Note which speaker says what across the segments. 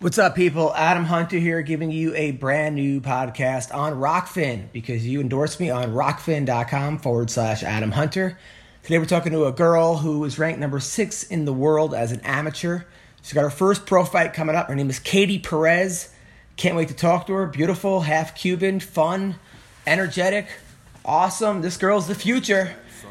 Speaker 1: What's up, people? Adam Hunter here, giving you a brand new podcast on Rokfin because you endorsed me on rokfin.com forward slash Adam Hunter. Today, we're talking to a girl who is ranked number six in the world as an amateur. She's got her first pro fight coming up. Her name is Katie Perez. Can't wait to talk to her. Beautiful, half Cuban, fun, energetic, awesome. This girl's the future.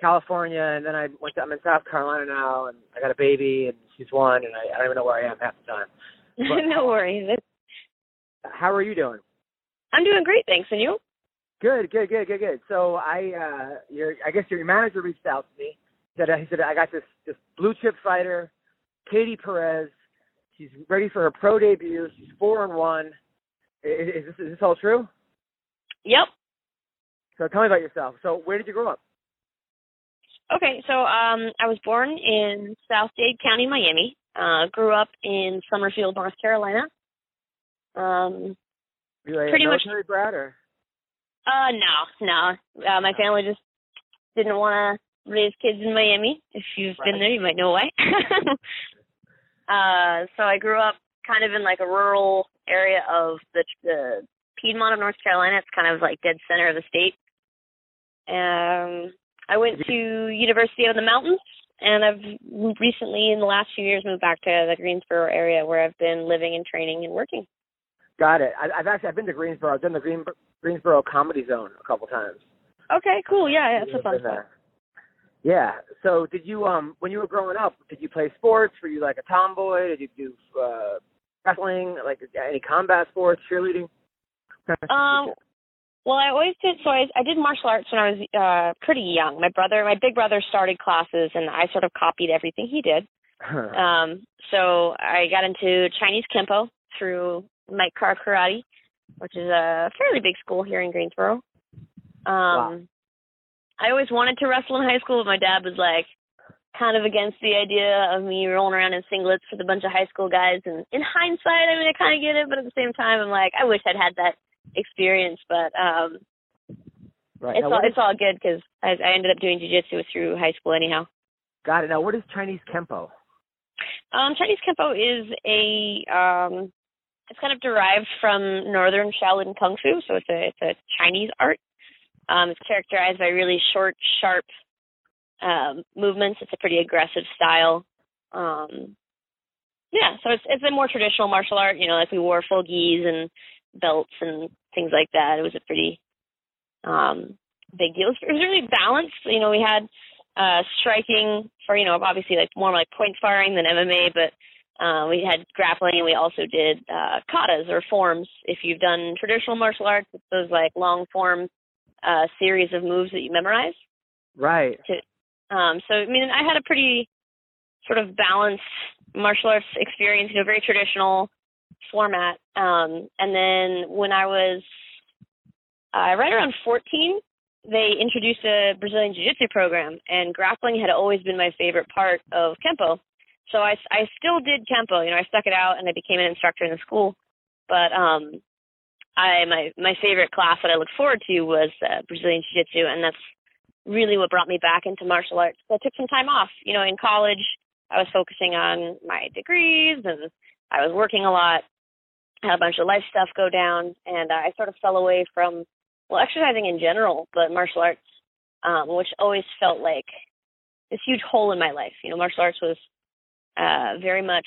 Speaker 2: California and then I went to, I'm in South Carolina now and I got a baby and she's one and I, I don't even know where I am half the time.
Speaker 3: no worries.
Speaker 2: How are you doing?
Speaker 3: I'm doing great, thanks. And you?
Speaker 2: Good, good, good, good, good. So I, uh, your, I guess your manager reached out to me. Said he said I got this this blue chip fighter, Katie Perez. She's ready for her pro debut. She's four and one. Is, is this is this all true?
Speaker 3: Yep.
Speaker 2: So tell me about yourself. So where did you grow up?
Speaker 3: Okay, so um, I was born in South Dade County, Miami. Uh, grew up in Summerfield, North Carolina. Um,
Speaker 2: Were you like
Speaker 3: Pretty
Speaker 2: a
Speaker 3: much-
Speaker 2: brat or?
Speaker 3: uh, no, no. Uh, my family just didn't want to raise kids in Miami. If you've been there, you might know why. uh, so I grew up kind of in like a rural area of the the Piedmont of North Carolina. It's kind of like dead center of the state. Um, I went to University of the Mountains, and I've recently, in the last few years, moved back to the Greensboro area where I've been living and training and working.
Speaker 2: Got it. I, I've actually I've been to Greensboro. I've done the Green, Greensboro Comedy Zone a couple times.
Speaker 3: Okay, cool. Yeah, yeah, it's a fun
Speaker 2: been
Speaker 3: spot.
Speaker 2: Yeah. So did you um when you were growing up, did you play sports? Were you like a tomboy? Did you do uh wrestling, like any combat sports, cheerleading?
Speaker 3: Um, well, I always did. So I, I did martial arts when I was uh pretty young. My brother, my big brother, started classes, and I sort of copied everything he did. Um, so I got into Chinese Kempo through Mike Carr Karate, which is a fairly big school here in Greensboro. Um, I always wanted to wrestle in high school, but my dad was like kind of against the idea of me rolling around in singlets with a bunch of high school guys. And in hindsight, I mean, I kind of get it, but at the same time, I'm like, I wish I'd had that experience. But um,
Speaker 2: right.
Speaker 3: it's
Speaker 2: now,
Speaker 3: all it's all good because I, I ended up doing jujitsu through high school anyhow.
Speaker 2: got it. Now what is Chinese Kempo?
Speaker 3: Um, Chinese Kempo is a um, it's kind of derived from Northern Shaolin Kung Fu, so it's a it's a Chinese art. Um, it's characterized by really short, sharp um, movements. It's a pretty aggressive style. Um, yeah, so it's it's a more traditional martial art. You know, like we wore full gis and belts and things like that. It was a pretty um, big deal. It was really balanced. You know, we had uh striking for you know obviously like more like point sparring than MMA, but uh, we had grappling and we also did uh katas or forms. If you've done traditional martial arts, it's those like long form uh series of moves that you memorize.
Speaker 2: Right.
Speaker 3: Um so I mean I had a pretty sort of balanced martial arts experience, you know, very traditional format. Um and then when I was uh, right around 14, they introduced a Brazilian Jiu-Jitsu program, and grappling had always been my favorite part of Kempo. So I, I still did Kempo. You know, I stuck it out, and I became an instructor in the school. But um, I my my favorite class that I looked forward to was uh, Brazilian Jiu-Jitsu, and that's really what brought me back into martial arts. So I took some time off. You know, in college, I was focusing on my degrees, and I was working a lot. Had a bunch of life stuff go down, and uh, I sort of fell away from well, exercising in general, but martial arts, um, which always felt like this huge hole in my life. You know, martial arts was uh, very much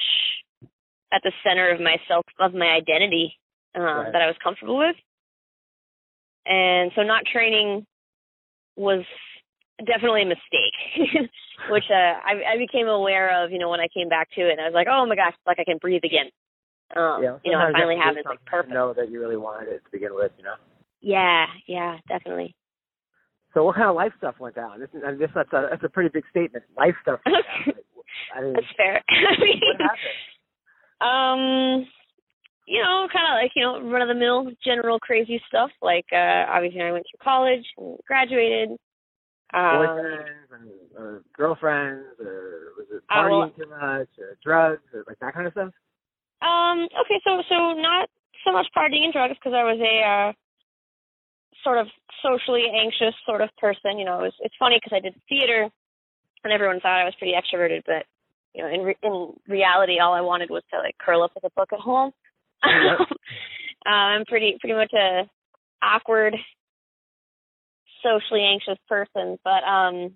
Speaker 3: at the center of myself, of my identity um,
Speaker 2: Right.
Speaker 3: that I was comfortable with. And so not training was definitely a mistake, which uh, I, I became aware of, you know, when I came back to it. And I was like, oh my gosh, like I can breathe again. Um,
Speaker 2: yeah.
Speaker 3: you know, I finally have this like perfect.
Speaker 2: Know that you really wanted it to begin with, you know.
Speaker 3: Yeah, yeah, definitely.
Speaker 2: So what kind of life stuff went down? This is, I mean, this that's a that's a pretty big statement. Life stuff. I mean,
Speaker 3: That's fair. I mean,
Speaker 2: what happened?
Speaker 3: um, you know, kind of like you know, run of the mill, general crazy stuff. Like uh obviously, I went through college and graduated. Um,
Speaker 2: Boyfriends and or girlfriends, or was it
Speaker 3: Uh,
Speaker 2: partying too much, or drugs, or like that kind of stuff?
Speaker 3: Um. Okay. So so not so much partying and drugs because I was a uh, sort of socially anxious sort of person. You know, it was it's funny because I did theater, and everyone thought I was pretty extroverted, but you know, in re- in reality, all I wanted was to like curl up with a book at home.
Speaker 2: Yep.
Speaker 3: uh, I'm pretty pretty much a awkward, socially anxious person, but um,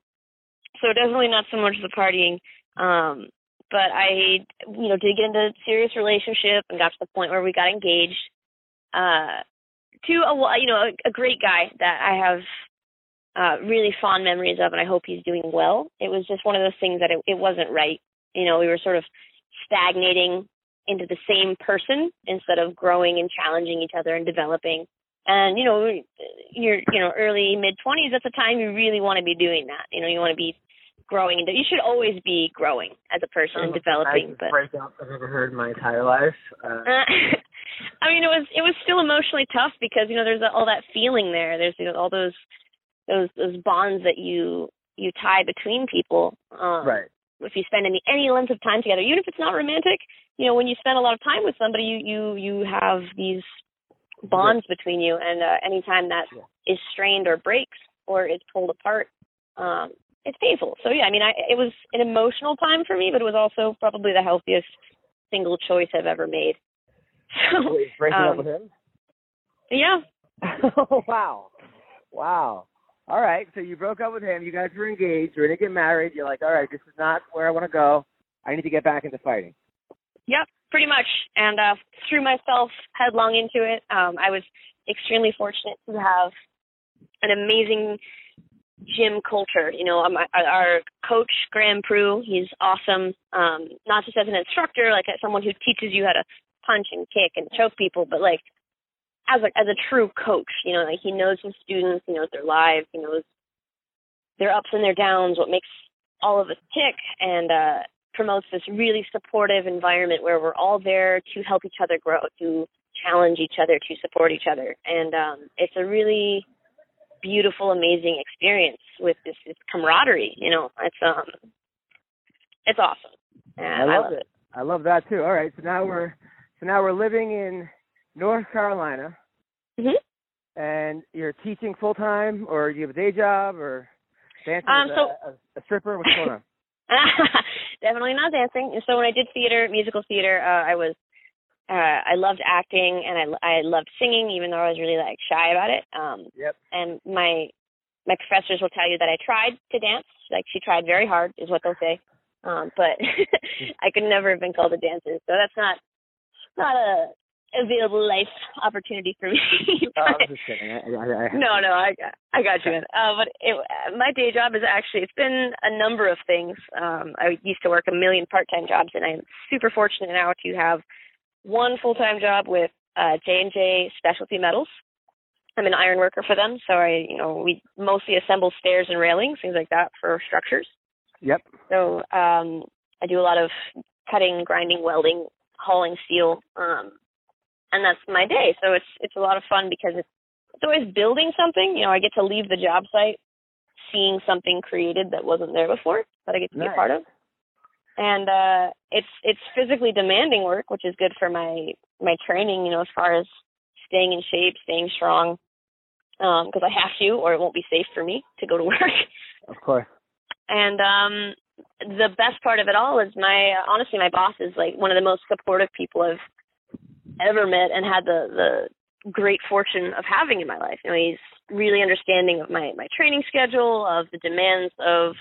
Speaker 3: so definitely not so much the partying. Um, but I, you know, did get into a serious relationship and got to the point where we got engaged. Uh, to a you know a, a great guy that I have uh really fond memories of, and I hope he's doing well. It was just one of those things that it, it wasn't right. You know, we were sort of stagnating into the same person instead of growing and challenging each other and developing. And you know, you're you know early mid twenties. That's the time you really want to be doing that. You know, you want to be growing, and you should always be growing as a person and developing. But
Speaker 2: breakup I've ever heard in my entire life. Uh,
Speaker 3: I mean, it was it was still emotionally tough because you know there's all that feeling there. There's you know, all those those those bonds that you you tie between people. Um,
Speaker 2: right.
Speaker 3: If you spend any any length of time together, even if it's not romantic, you know, when you spend a lot of time with somebody, you you you have these bonds between you, and uh, anytime that
Speaker 2: Yeah.
Speaker 3: is strained or breaks or is pulled apart, um, it's painful. So yeah, I mean, I it was an emotional time for me, but it was also probably the healthiest single choice I've ever made. So
Speaker 2: Wait, breaking up
Speaker 3: um,
Speaker 2: with him?
Speaker 3: yeah,
Speaker 2: oh wow, wow. All right, so you broke up with him. You guys were engaged. You're gonna get married. You're like, all right, this is not where I want to go. I need to get back into fighting.
Speaker 3: Yep, pretty much. And uh threw myself headlong into it. Um I was extremely fortunate to have an amazing gym culture. You know, um, our- coach Graham Prue, he's awesome. Um not just as an instructor, like as someone who teaches you how to punch and kick and choke people, but like as a as a true coach, you know, like he knows his students, he knows their lives, he knows their ups and their downs, what makes all of us tick and uh promotes this really supportive environment where we're all there to help each other grow, to challenge each other, to support each other. And um it's a really beautiful, amazing experience with this, this camaraderie, you know. It's um it's awesome. And
Speaker 2: I love it. I love that too. All right, so now we're so now we're living in North Carolina,
Speaker 3: Mhm.
Speaker 2: and you're teaching full time, or you have a day job, or dancing
Speaker 3: Um, so-
Speaker 2: a, a, a stripper. What's going on?
Speaker 3: Definitely not dancing. And so when I did theater, musical theater, uh, I was uh I loved acting and I I loved singing even though I was really like shy about it. Um
Speaker 2: Yep.
Speaker 3: and my my professors will tell you that I tried to dance. Like she tried very hard is what they'll say. Um but I could never have been called a dancer. So that's not not a available life opportunity for me.
Speaker 2: Oh, I'm just kidding. I, I, I,
Speaker 3: no, no, I got, I got you. Uh, but it, my day job is actually it's been a number of things. Um, I used to work a million part-time jobs, and I'm super fortunate now to have one full-time job with uh, J and J Specialty Metals. I'm an iron worker for them, so I, you know, we mostly assemble stairs and railings, things like that for structures.
Speaker 2: Yep.
Speaker 3: So um, I do a lot of cutting, grinding, welding, hauling steel, um, and that's my day. So it's it's a lot of fun because it's it's always building something. You know, I get to leave the job site seeing something created that wasn't there before that I get to be a part of. And uh it's it's physically demanding work, which is good for my my training, you know, as far as staying in shape, staying strong. Um, because I have to or it won't be safe for me to go to work.
Speaker 2: Of course.
Speaker 3: And um the best part of it all is my honestly my boss is like one of the most supportive people I've ever met and had the the great fortune of having in my life. You know, he's really understanding of my my training schedule, of the demands of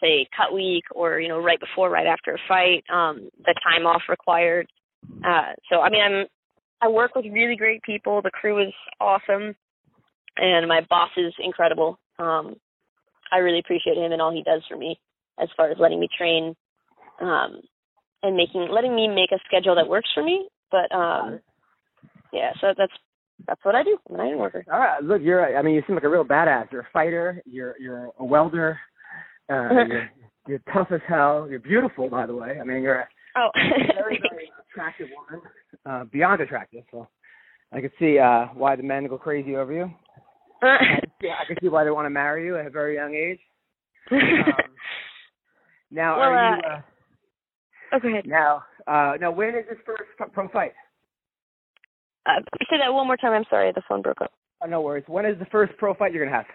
Speaker 3: say cut week or you know right before right after a fight, um the time off required. Uh so I mean I'm I work with really great people. The crew is awesome and my boss is incredible. Um I really appreciate him and all he does for me as far as letting me train um and making letting me make a schedule that works for me. But um yeah, so that's that's what I do. I'm an iron worker.
Speaker 2: All right. Look, you're. I mean, you seem like a real badass. You're a fighter. You're you're a welder. Uh, you're, you're tough as hell. You're beautiful, by the way. I mean, you're a
Speaker 3: Oh
Speaker 2: very, very, attractive woman, uh, beyond attractive. So I could see uh, why the men go crazy over you. I could see, I could see why they want to marry you at a very young age. Um, now,
Speaker 3: Well,
Speaker 2: are you? Uh,
Speaker 3: oh, go ahead.
Speaker 2: now, uh, now, when is this first pro- pro fight?
Speaker 3: Uh, say that one more time. I'm sorry, the phone broke up.
Speaker 2: Oh, no worries. When is the first pro fight you're gonna have?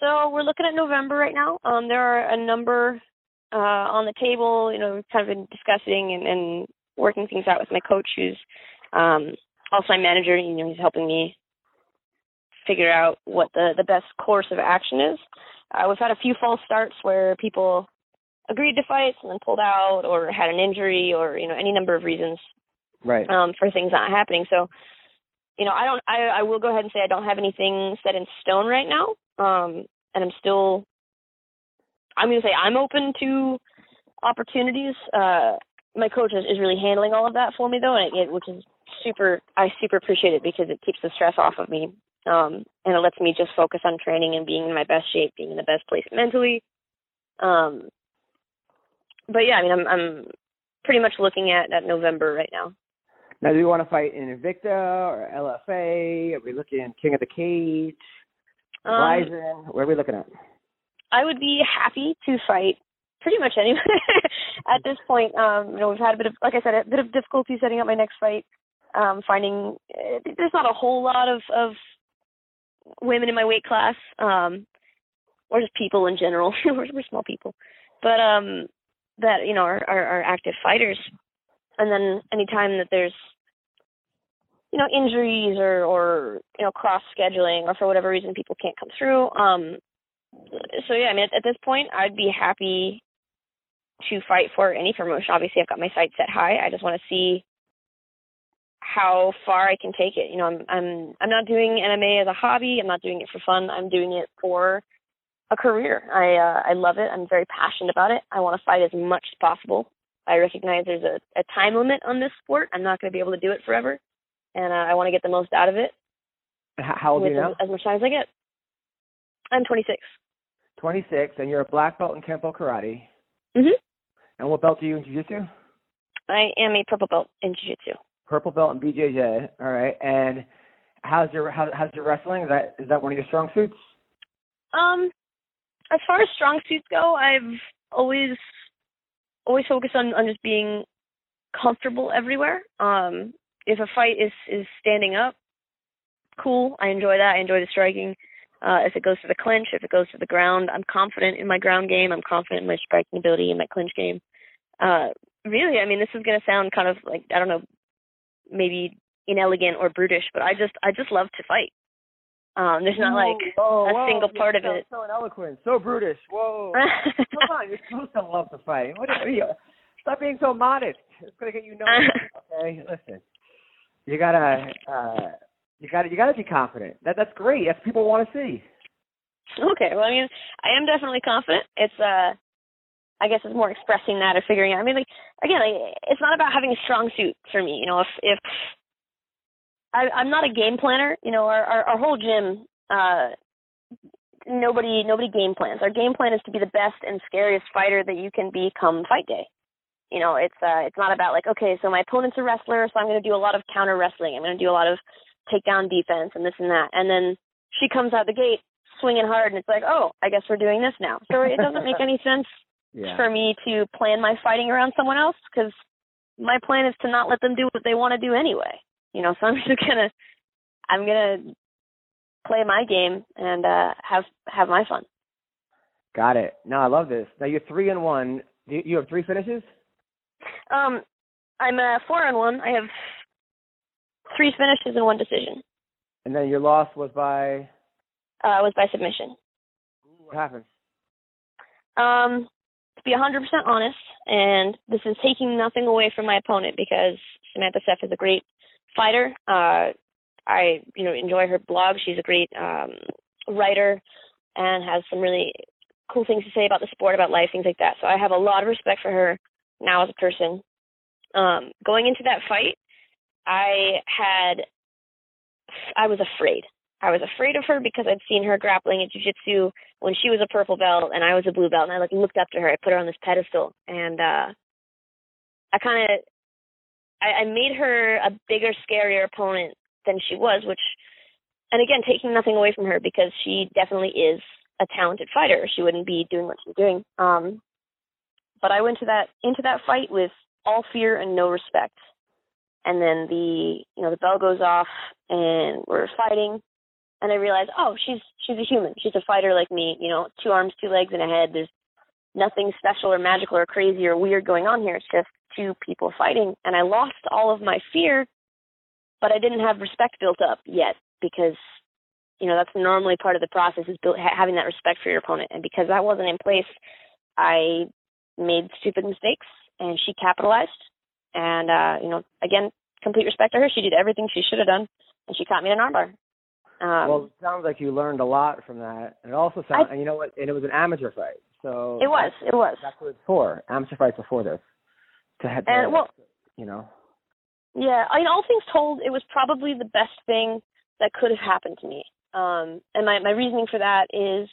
Speaker 3: So we're looking at November right now. Um, there are a number uh, on the table. You know, we've kind of been discussing and, and working things out with my coach, who's um, also my manager. You know, he's helping me figure out what the the best course of action is. Uh, we've had a few false starts where people agreed to fights and then pulled out, or had an injury, or you know, any number of reasons
Speaker 2: Right.
Speaker 3: um, for things not happening. So, you know, I don't. I, I will go ahead and say I don't have anything set in stone right now, um, and I'm still. I'm going to say I'm open to opportunities. Uh, my coach is, is really handling all of that for me, though, and it, it, which is super. I super appreciate it because it keeps the stress off of me, um, and it lets me just focus on training and being in my best shape, being in the best place mentally. Um, but yeah, I mean, I'm I'm pretty much looking at at November right now.
Speaker 2: Now, do you want to fight in Invicta or LFA? Are we looking at King of the Cage,
Speaker 3: Um,
Speaker 2: Rizin? What are we looking at?
Speaker 3: I would be happy to fight pretty much anywhere at this point. Um, you know, we've had a bit of, like I said, a bit of difficulty setting up my next fight. Um, finding uh, there's not a whole lot of of women in my weight class, um, or just people in general. we're, we're small people, but um, that you know are, are are active fighters. And then anytime that there's you know injuries or or you know cross scheduling or for whatever reason people can't come through um so yeah, I mean, at, at this point, I'd be happy to fight for any promotion. Obviously, I've got my sights set high. I just want to see how far I can take it. You know, I'm I'm I'm not doing MMA as a hobby. I'm not doing it for fun. I'm doing it for a career. I uh, I love it. I'm very passionate about it. I want to fight as much as possible. I recognize there's a, a time limit on this sport. I'm not going to be able to do it forever, and uh, I want to get the most out of it
Speaker 2: How old are you now?
Speaker 3: as, as much time as I get. I'm 26.
Speaker 2: 26, and you're a black belt in Kempo Karate.
Speaker 3: Mhm.
Speaker 2: And what belt are you in Jiu-Jitsu?
Speaker 3: I am a purple belt in jiu-jitsu.
Speaker 2: Purple belt in BJJ. All right. And how's your how, how's your wrestling? Is that is that one of your strong suits?
Speaker 3: Um, as far as strong suits go, I've always always focused on on just being comfortable everywhere. Um, if a fight is is standing up, cool. I enjoy that. I enjoy the striking. Uh, if it goes to the clinch, if it goes to the ground, I'm confident in my ground game. I'm confident in my striking ability and my clinch game. Uh, really, I mean, this is going to sound kind of like I don't know, maybe inelegant or brutish, but I just I just love to fight. Um, there's not like
Speaker 2: whoa,
Speaker 3: a
Speaker 2: whoa,
Speaker 3: single part of it.
Speaker 2: So eloquent, so brutish. Whoa. Come on, you're supposed to love to fight. What are you? Stop being so modest. It's gonna get you nowhere. okay, listen. You gotta, uh, you gotta, you gotta be confident. That that's great. That's what people want to see.
Speaker 3: Okay, well, I mean, I am definitely confident. It's uh, I guess it's more expressing that or figuring out. I mean, like again, like, it's not about having a strong suit for me. You know, if if I, I'm not a game planner, you know, our our, our whole gym, uh, nobody nobody game plans. Our game plan is to be the best and scariest fighter that you can be come fight day. You know, it's uh, it's not about like okay, so my opponent's a wrestler, so I'm going to do a lot of counter wrestling. I'm going to do a lot of takedown defense and this and that, and then she comes out the gate swinging hard, and it's like, oh, I guess we're doing this now. So it doesn't make any sense
Speaker 2: Yeah.
Speaker 3: for me to plan my fighting around someone else because my plan is to not let them do what they want to do anyway. You know, so I'm just gonna I'm gonna play my game and uh have have my fun.
Speaker 2: Got it. No, I love this. Now you're three and one. You you have three finishes.
Speaker 3: Um I'm uh four on one. I have three finishes and one decision.
Speaker 2: And then your loss was by
Speaker 3: Uh was by submission.
Speaker 2: what happened?
Speaker 3: Um to be 100% honest, and this is taking nothing away from my opponent because Samantha Seff is a great fighter. Uh, I, you know, enjoy her blog. She's a great um, writer and has some really cool things to say about the sport, about life, things like that. So I have a lot of respect for her now as a person. Um, going into that fight, I had, I was afraid. I was afraid of her because I'd seen her grappling at jiu-jitsu when she was a purple belt and I was a blue belt and I like looked up to her. I put her on this pedestal and uh I kind of I, I made her a bigger, scarier opponent than she was, which, and again, taking nothing away from her because she definitely is a talented fighter. She wouldn't be doing what she's doing. Um, but I went to that into that fight with all fear and no respect. And then the you know the bell goes off and we're fighting, and I realize oh she's she's a human. She's a fighter like me. You know, two arms, two legs, and a head. There's nothing special or magical or crazy or weird going on here. It's just two people fighting. And I lost all of my fear, but I didn't have respect built up yet because, you know, that's normally part of the process is build, having that respect for your opponent. And because that wasn't in place, I made stupid mistakes and she capitalized. And, uh, you know, again, complete respect to her. She did everything she should have done and she caught me in an armbar. Um,
Speaker 2: well, it sounds like you learned a lot from that, and it also sounds, and you know what? And it was an amateur fight, so
Speaker 3: it was, it was.
Speaker 2: That's what it's for. Amateur fights before this, to head.
Speaker 3: And well,
Speaker 2: you know.
Speaker 3: Yeah, I mean, all things told, it was probably the best thing that could have happened to me. Um, and my my reasoning for that is,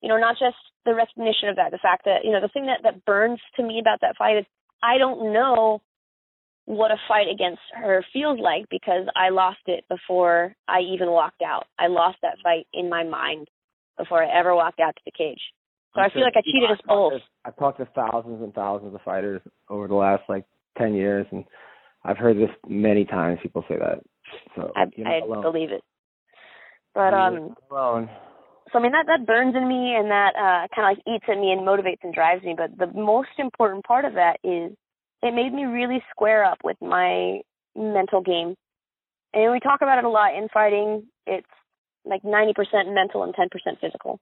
Speaker 3: you know, not just the recognition of that, the fact that you know the thing that that burns to me about that fight is I don't know what a fight against her feels like because I lost it before I even walked out. I lost that fight in my mind before I ever walked out to the cage. So
Speaker 2: I'm
Speaker 3: I feel
Speaker 2: sure-
Speaker 3: like I cheated us both.
Speaker 2: I've talked to thousands and thousands of fighters over the last like ten years, and I've heard this many times. People say that. So
Speaker 3: I I believe it. But um
Speaker 2: alone.
Speaker 3: so I mean that that burns in me and that uh kind of like eats at me and motivates and drives me. But the most important part of that is it made me really square up with my mental game. And we talk about it a lot in fighting. It's like 90% mental and 10% physical.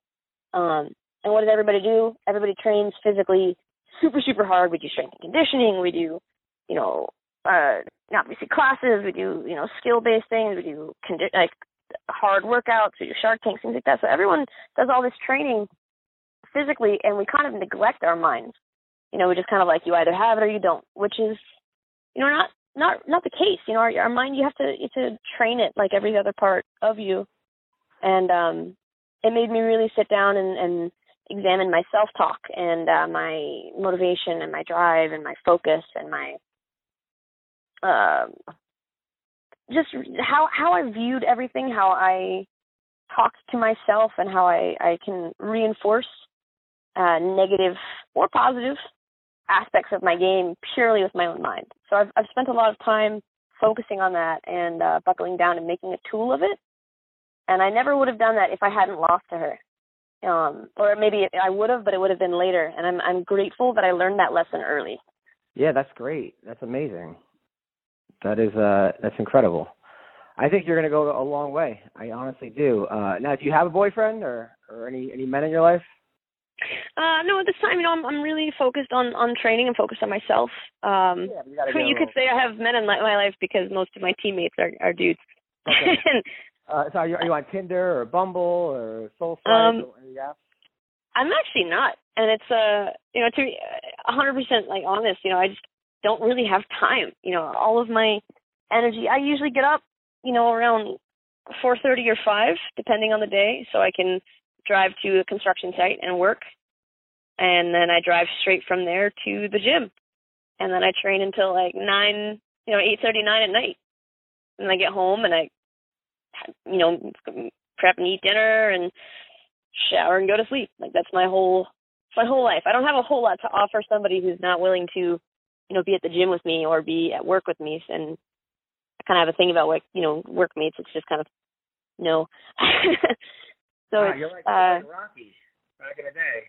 Speaker 3: Um, and what does everybody do? Everybody trains physically super, super hard. We do strength and conditioning. We do, you know, uh, obviously classes. We do, you know, skill based things. We do condi- like hard workouts. We do shark tanks, things like that. So everyone does all this training physically, and we kind of neglect our minds. You know, we just kind of like you either have it or you don't, which is, you know, not not not the case. You know, our, our mind you have to you have to train it like every other part of you, and um, it made me really sit down and, and examine my self talk and uh, my motivation and my drive and my focus and my um just how how I viewed everything, how I talked to myself, and how I I can reinforce uh, negative or positive aspects of my game purely with my own mind. So I've I've spent a lot of time focusing on that and uh, buckling down and making a tool of it. And I never would have done that if I hadn't lost to her. Um, or maybe I would have, but it would have been later. And I'm I'm grateful that I learned that lesson early.
Speaker 2: Yeah, that's great. That's amazing. That is uh that's incredible. I think you're gonna go a long way. I honestly do. Uh now do you have a boyfriend or or any any men in your life?
Speaker 3: Uh, no, at this time, you know, I'm I'm really focused on on training and focused on myself. Um,
Speaker 2: Yeah, you
Speaker 3: I mean, you could say I have men in my, my life because most of my teammates are are dudes.
Speaker 2: Okay.
Speaker 3: and
Speaker 2: Uh, so are you, are you on Tinder or Bumble or Soulswipe
Speaker 3: Um,
Speaker 2: or any apps?
Speaker 3: I'm actually not, and it's uh, you know, to be a hundred percent like honest, you know, I just don't really have time. You know, all of my energy. I usually get up, you know, around four thirty or five, depending on the day, so I can drive to a construction site and work, and then I drive straight from there to the gym, and then I train until like nine, you know, eight thirty nine at night, and I get home and I, you know, prep and eat dinner and shower and go to sleep. Like that's my whole my whole life. I don't have a whole lot to offer somebody who's not willing to, you know, be at the gym with me or be at work with me. And I kind of have a thing about like, you know, workmates. It's just kind of no. so
Speaker 2: Wow, you're like,
Speaker 3: uh,
Speaker 2: like Rocky back in the day.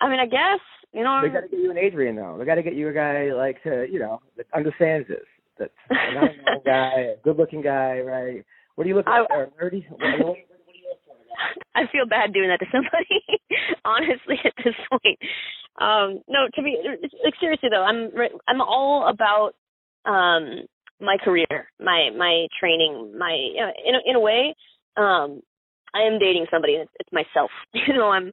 Speaker 3: I mean, I guess you know.
Speaker 2: We got to get you an Adrian though. We got to get you a guy like to you know that understands this. That's a not guy, a good-looking guy, right? What are you looking
Speaker 3: I-
Speaker 2: for? Nerdy?
Speaker 3: I feel bad doing that to somebody. honestly, at this point, um, no. To be like seriously though, I'm I'm all about um my career, my my training, my you know, in a, in a way, um, I am dating somebody. and It's, it's myself. You know, I'm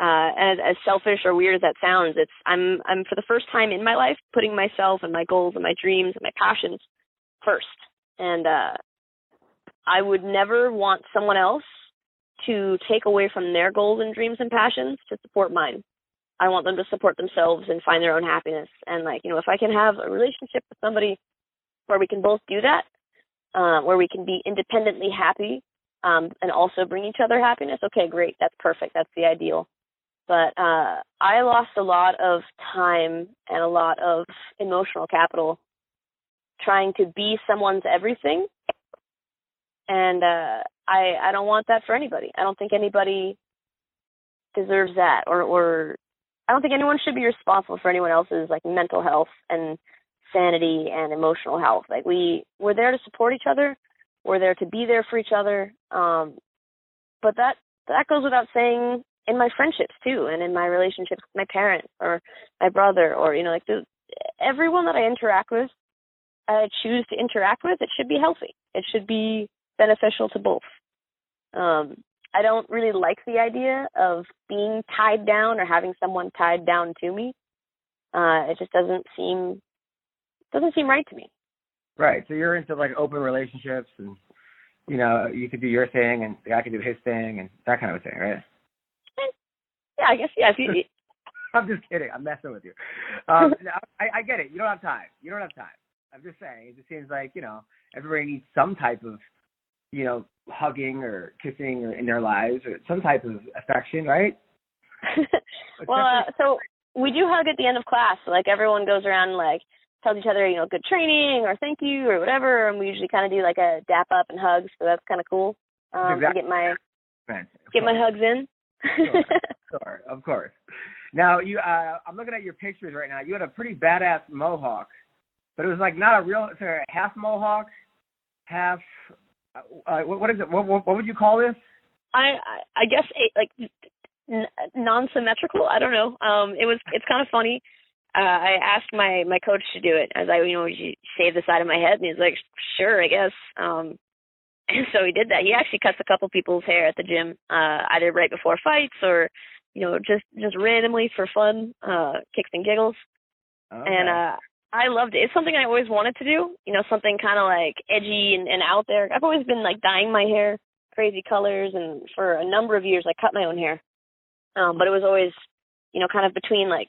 Speaker 3: uh as as selfish or weird as that sounds. It's I'm I'm for the first time in my life putting myself and my goals and my dreams and my passions first, and uh I would never want someone else to take away from their goals and dreams and passions to support mine. I want them to support themselves and find their own happiness. And like, you know, if I can have a relationship with somebody where we can both do that, uh, where we can be independently happy um, and also bring each other happiness, okay, great, that's perfect, that's the ideal. But uh, I lost a lot of time and a lot of emotional capital trying to be someone's everything, and uh, I I don't want that for anybody. I don't think anybody deserves that, or or I don't think anyone should be responsible for anyone else's like mental health and sanity and emotional health. Like we we're there to support each other. We're there to be there for each other. Um but that that goes without saying in my friendships too and in my relationships with my parents or my brother or you know like the, everyone that I interact with I choose to interact with it should be healthy. It should be beneficial to both. Um I don't really like the idea of being tied down or having someone tied down to me. Uh, it just doesn't seem doesn't seem right to me.
Speaker 2: Right. So you're into like open relationships, and you know you could do your thing, and the guy could do his thing, and that kind of a thing, right?
Speaker 3: Yeah, I guess yeah. If you,
Speaker 2: I'm just kidding. I'm messing with you. Um, I, I get it. You don't have time. You don't have time. I'm just saying. It just seems like you know everybody needs some type of you know hugging or kissing or in their lives or some type of affection, right?
Speaker 3: well, uh, so we do hug at the end of class. So, like everyone goes around and like tells each other, you know, good training or thank you or whatever, and we usually kind of do like a dap up and hugs. So that's kind of cool. Um,
Speaker 2: exactly.
Speaker 3: get my get my hugs in.
Speaker 2: Sure, of course. Now you, uh, I'm looking at your pictures right now. You had a pretty badass mohawk, but it was like not a real, sorry, half mohawk, half. Uh, uh, what, what is it? What, what, what would you call this?
Speaker 3: I I guess it, like n- non-symmetrical. I don't know. Um, it was it's kind of funny. Uh, I asked my my coach to do it as I you know you shave the side of my head, and he's like, sure, I guess. Um, and so he did that. He actually cuts a couple people's hair at the gym, uh, either right before fights or you know just just randomly for fun, uh, kicks and giggles.
Speaker 2: Okay.
Speaker 3: And uh, I loved it. It's something I always wanted to do. You know, something kind of like edgy and, and out there. I've always been like dyeing my hair crazy colors, and for a number of years I cut my own hair. Um, but it was always, you know, kind of between like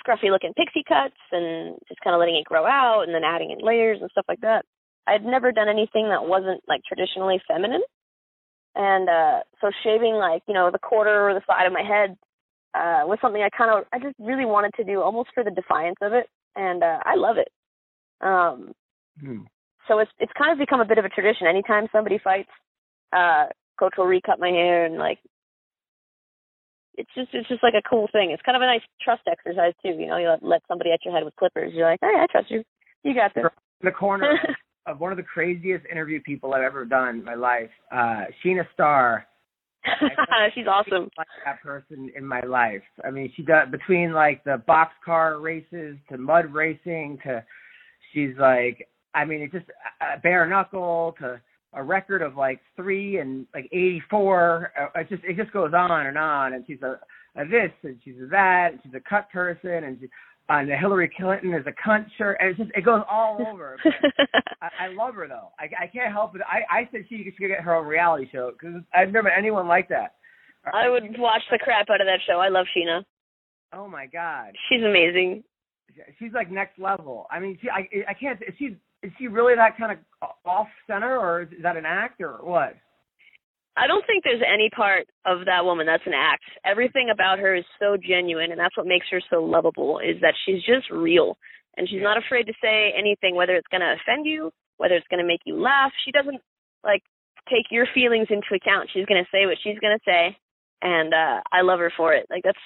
Speaker 3: scruffy looking pixie cuts and just kind of letting it grow out and then adding in layers and stuff like that. I'd never done anything that wasn't like traditionally feminine. And uh so shaving like, you know, the quarter or the side of my head uh was something I kind of I just really wanted to do almost for the defiance of it and uh I love it. Um
Speaker 2: Hmm.
Speaker 3: so it's it's kind of become a bit of a tradition. Anytime somebody fights, uh coach will recut my hair and like it's just it's just like a cool thing. It's kind of a nice trust exercise too. You know, you let, let somebody at your head with clippers. You're like, hey, I trust you. You got this.
Speaker 2: In the corner of one of the craziest interview people I've ever done in my life, uh, Sheena Starr.
Speaker 3: She's awesome.
Speaker 2: Like that person in my life. I mean, she does between like the boxcar races to mud racing to she's like, I mean, it just uh, bare knuckle to a record of like three and like 84. Uh, It just it just goes on and on. And she's a, a this and she's a that. And she's a cut person and she, Uh, and Hillary Clinton is a cunt shirt. And it's just it goes all over. I, I love her though. I I can't help it. I I said she should get her own reality show because I've never met anyone like that.
Speaker 3: I would watch the crap out of that show. I love Sheena.
Speaker 2: Oh my god,
Speaker 3: She's amazing.
Speaker 2: she's like next level. I mean, she I I can't. Is she is she really that kind of off center or is that an act or what?
Speaker 3: I don't think there's any part of that woman that's an act. Everything about her is so genuine, and that's what makes her so lovable. Is that she's just real, and she's not afraid to say anything, whether it's going to offend you, whether it's going to make you laugh. She doesn't like take your feelings into account. She's going to say what she's going to say, and uh I love her for it. Like that's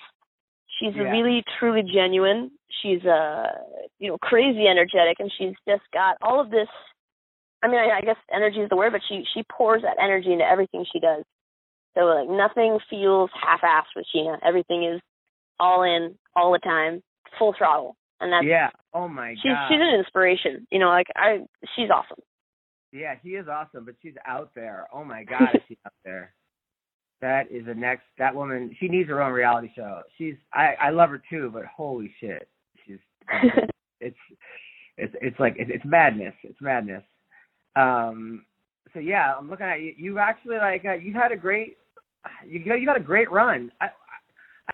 Speaker 3: she's
Speaker 2: Yeah.
Speaker 3: really truly genuine. She's uh you know crazy energetic, and she's just got all of this I mean, I, I guess energy is the word, but she she pours that energy into everything she does. So like nothing feels half-assed with Sheena. Everything is all in, all the time, full throttle, and that's
Speaker 2: yeah. Oh my
Speaker 3: she's
Speaker 2: god.
Speaker 3: she's an inspiration. You know, like I she's awesome.
Speaker 2: Yeah, she is awesome, but she's out there. Oh my god, is she out there? That is the next. That woman, she needs her own reality show. She's. I I love her too, but holy shit, she's. it's it's it's like it's, it's madness. It's madness. Um. So yeah, I'm looking at you. You've actually like uh, you had a great. You got you got a great run. I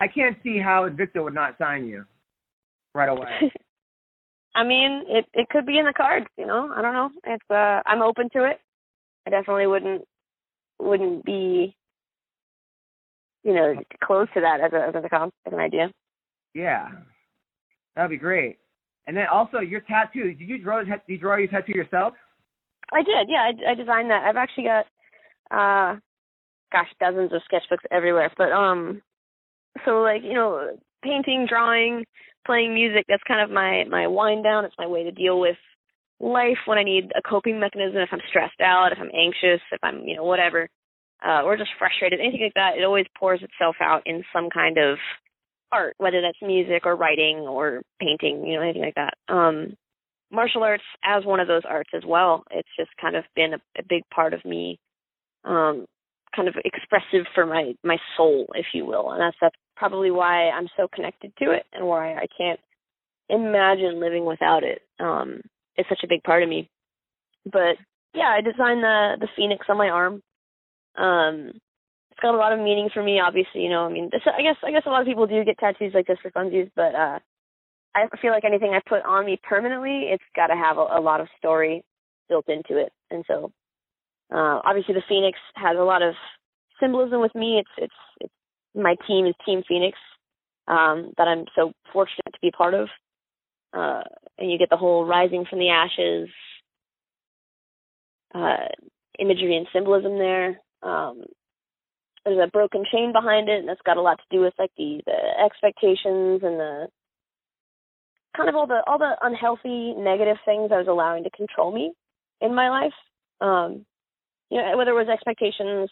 Speaker 2: I can't see how Invicta would not sign you right away.
Speaker 3: I mean, it it could be in the cards, you know. I don't know. It's uh I'm open to it. I definitely wouldn't wouldn't be you know, close to that as a as a comp as an idea.
Speaker 2: Yeah, that'd be great. And then also your tattoo. Did you draw? Did you draw your tattoo yourself?
Speaker 3: I did, yeah. I, I designed that. I've actually got, uh, gosh, dozens of sketchbooks everywhere. But um, so like you know, painting, drawing, playing music. That's kind of my my wind down. It's my way to deal with life when I need a coping mechanism. If I'm stressed out, if I'm anxious, if I'm you know whatever, uh, or just frustrated, anything like that. It always pours itself out in some kind of art, whether that's music or writing or painting, you know, anything like that. Um, martial arts as one of those arts as well. It's just kind of been a, a big part of me, um, kind of expressive for my my soul, if you will, and that's that's probably why I'm so connected to it and why I can't imagine living without it. Um, it's such a big part of me. But yeah, I designed the the phoenix on my arm. Um, it's got a lot of meaning for me. Obviously, you know, I mean, this, I guess I guess a lot of people do get tattoos like this for funsies, but uh, I feel like anything I put on me permanently, it's got to have a, a lot of story built into it. And so, uh, obviously, the phoenix has a lot of symbolism with me. It's it's it's my team is Team Phoenix um, that I'm so fortunate to be part of. Uh, and you get the whole rising from the ashes uh, imagery and symbolism there. Um, there's a broken chain behind it, and that's got a lot to do with like the the expectations and the kind of all the all the unhealthy negative things I was allowing to control me in my life. Um, you know, whether it was expectations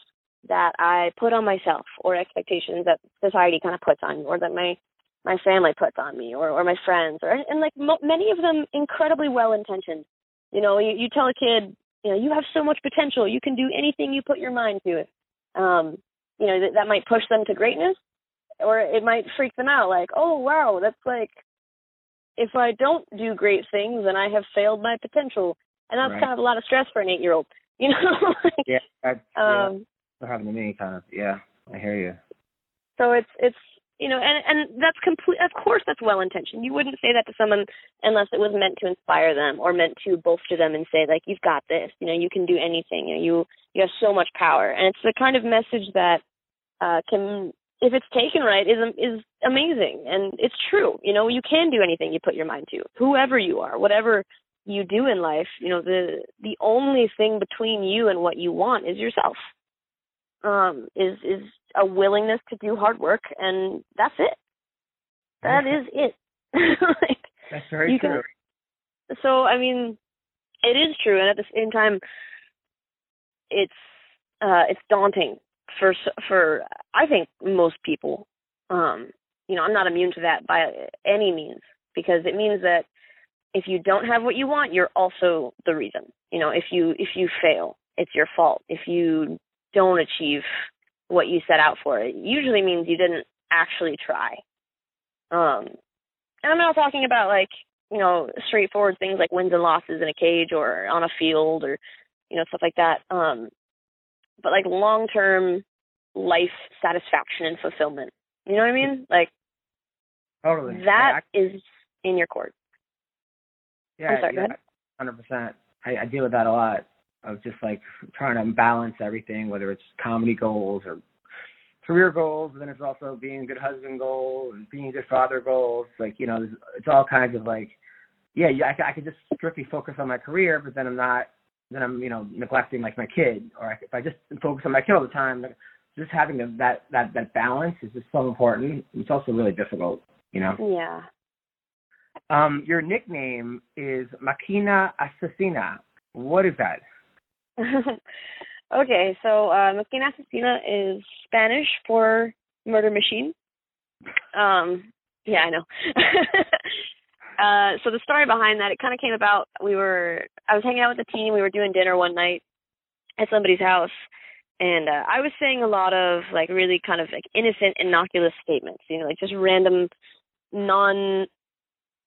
Speaker 3: that I put on myself or expectations that society kind of puts on you or that my my family puts on me or or my friends or and like mo- many of them incredibly well intentioned. You know, you, you tell a kid, you know, you have so much potential. You can do anything you put your mind to. Um, you know, that, that might push them to greatness or it might freak them out like, "Oh, wow, that's like if I don't do great things, then I have failed my potential." And that's
Speaker 2: Right.
Speaker 3: kind of a lot of stress for an 8-year-old. You know?
Speaker 2: Yeah, that's yeah,
Speaker 3: um
Speaker 2: what happened to me. Kind of. Yeah, I hear you.
Speaker 3: So it's it's you know, and and that's complete. Of course, that's well intentioned. You wouldn't say that to someone unless it was meant to inspire them or meant to bolster them and say like, "You've got this. You know, you can do anything. You know, you you have so much power." And it's the kind of message that uh, can, if it's taken right, is is amazing and it's true. You know, you can do anything you put your mind to. Whoever you are, whatever you do in life, you know, the the only thing between you and what you want is yourself um, is is a willingness to do hard work, and that's it. That is it. like,
Speaker 2: That's very true.
Speaker 3: can- so I mean, it is true, and at the same time, it's uh, it's daunting for for I think most people. Um, you know, I'm not immune to that by any means because it means that if you don't have what you want, you're also the reason. You know, if you if you fail, it's your fault. If you don't achieve what you set out for, it usually means you didn't actually try. Um, and I'm not talking about like you know straightforward things like wins and losses in a cage or on a field or you know stuff like that. Um, but like long term life satisfaction and fulfillment. You know what I mean? Like
Speaker 2: Totally.
Speaker 3: that is in your court.
Speaker 2: Yeah,
Speaker 3: I'm sorry,
Speaker 2: yeah, hundred percent. I, I deal with that a lot. Of just like trying to balance everything, whether it's comedy goals or career goals, and then it's also being a good husband goals and being a good father goals. Like you know, it's all kinds of like, yeah, yeah. I, I could just strictly focus on my career, but then I'm not. Then I'm you know neglecting like my kid, or if I just focus on my kid all the time, just having that that that balance is just so important. It's also really difficult, you know.
Speaker 3: Yeah.
Speaker 2: Um, your nickname is Máquina Asesina. What is that?
Speaker 3: okay, so uh, Máquina Asesina is Spanish for murder machine. Um, yeah, I know. uh, so the story behind that, it kind of came about. We were, I was hanging out with the team. We were doing dinner one night at somebody's house, and uh, I was saying a lot of like really kind of like innocent, innocuous statements. You know, like just random, non,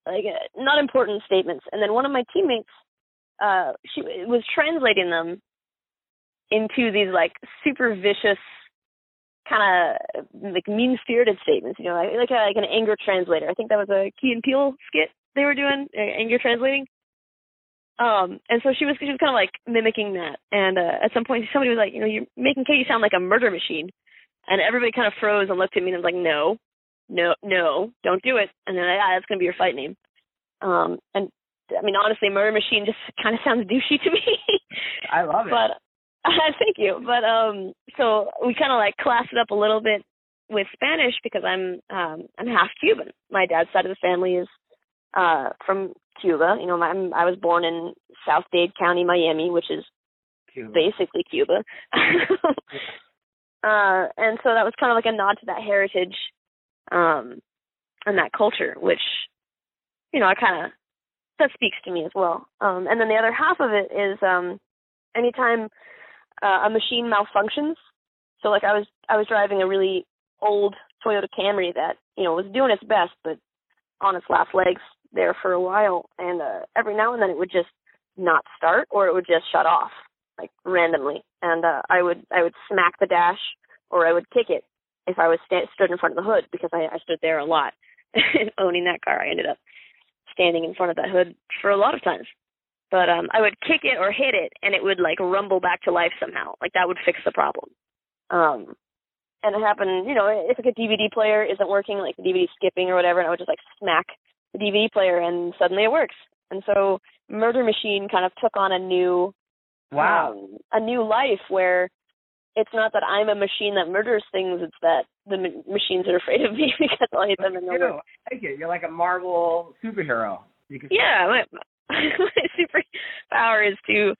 Speaker 3: like uh, not important statements. And then one of my teammates uh she was translating them into these like super vicious kind of like mean spirited statements you know like like, a, like an anger translator i think that was a Key and Peele skit they were doing, uh, and you're translating. Um, and so she was she was kind of like mimicking that. And uh, at some point, somebody was like, you know, you're making Katie sound like a murder machine. And everybody kind of froze and looked at me and was like, no, no, no, don't do it. And then, ah, that's gonna be your fight name. Um, and I mean, honestly, murder machine just kind of sounds douchey to me.
Speaker 2: I love it.
Speaker 3: but uh, thank you. But um, so we kind of like classed it up a little bit with Spanish because I'm um I'm half Cuban. My dad's side of the family is uh from Cuba. You know, my, I was born in South Dade County, Miami, which is
Speaker 2: Cute.
Speaker 3: basically Cuba. uh, and so that was kind of like a nod to that heritage um, and that culture, which you know I kind of that speaks to me as well. Um, and then the other half of it is um, anytime uh, a machine malfunctions. So like I was I was driving a really old Toyota Camry that you know was doing its best, but on its last legs there for a while, and uh, every now and then it would just not start or it would just shut off like randomly, and uh, I would I would smack the dash or I would kick it if I was sta- stood in front of the hood because I, I stood there a lot. Owning that car, I ended up standing in front of that hood for a lot of times. But um I would kick it or hit it and it would like rumble back to life somehow. Like that would fix the problem. Um and it happened, you know, if like a DVD player isn't working, like the DVD skipping or whatever, and I would just like smack the DVD player and suddenly it works. And so Murder Machine kind of took on a new
Speaker 2: wow.
Speaker 3: um, a new life where it's not that I'm a machine that murders things; it's that the ma- machines are afraid of me because I'll hit them they'll
Speaker 2: you,
Speaker 3: work.
Speaker 2: I like it. You're like a Marvel superhero.
Speaker 3: Yeah, my, my super power is to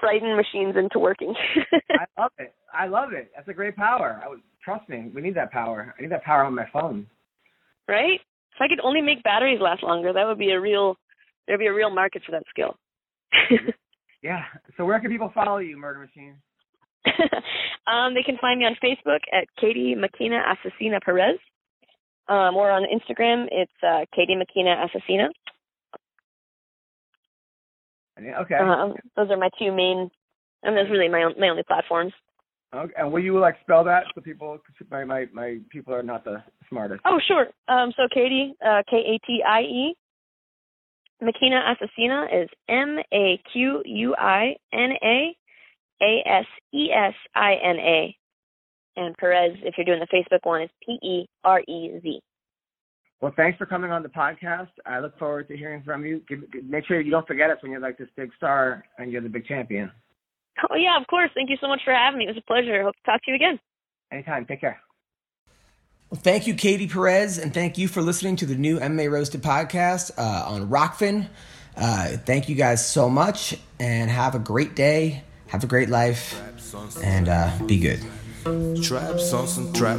Speaker 3: frighten machines into working.
Speaker 2: I love it. I love it. That's a great power. I would trust me. We need that power. I need that power on my phone.
Speaker 3: right? If I could only make batteries last longer, that would be a real there'd be a real market for that skill.
Speaker 2: Yeah. So where can people follow you, Murder Machine?
Speaker 3: um, they can find me on Facebook at Katie Máquina Asesina Perez. Um, or on Instagram, it's uh, Katie Máquina Asesina.
Speaker 2: Okay.
Speaker 3: Um, those are my two main, and those are really my my only platforms.
Speaker 2: Okay. And will you like spell that so people? My my my people are not the smartest.
Speaker 3: Oh, sure. Um, so Katie, uh, K A T I E, Máquina Asesina is M A Q U I N A A S E S I N A, and Perez, if you're doing the Facebook one, is P E R E Z.
Speaker 2: Well, thanks for coming on the podcast. I look forward to hearing from you. Give, make sure you don't forget us when you're like this big star and you're the big champion.
Speaker 3: Oh, yeah, of course. Thank you so much for having me. It was a pleasure. Hope to talk to you again.
Speaker 2: Anytime. Take care.
Speaker 1: Well, thank you, Katie Perez, and thank you for listening to the new MMA Roasted podcast uh, on Rokfin. Uh, thank you guys so much, and have a great day, have a great life, and uh, be good.
Speaker 4: Trap trap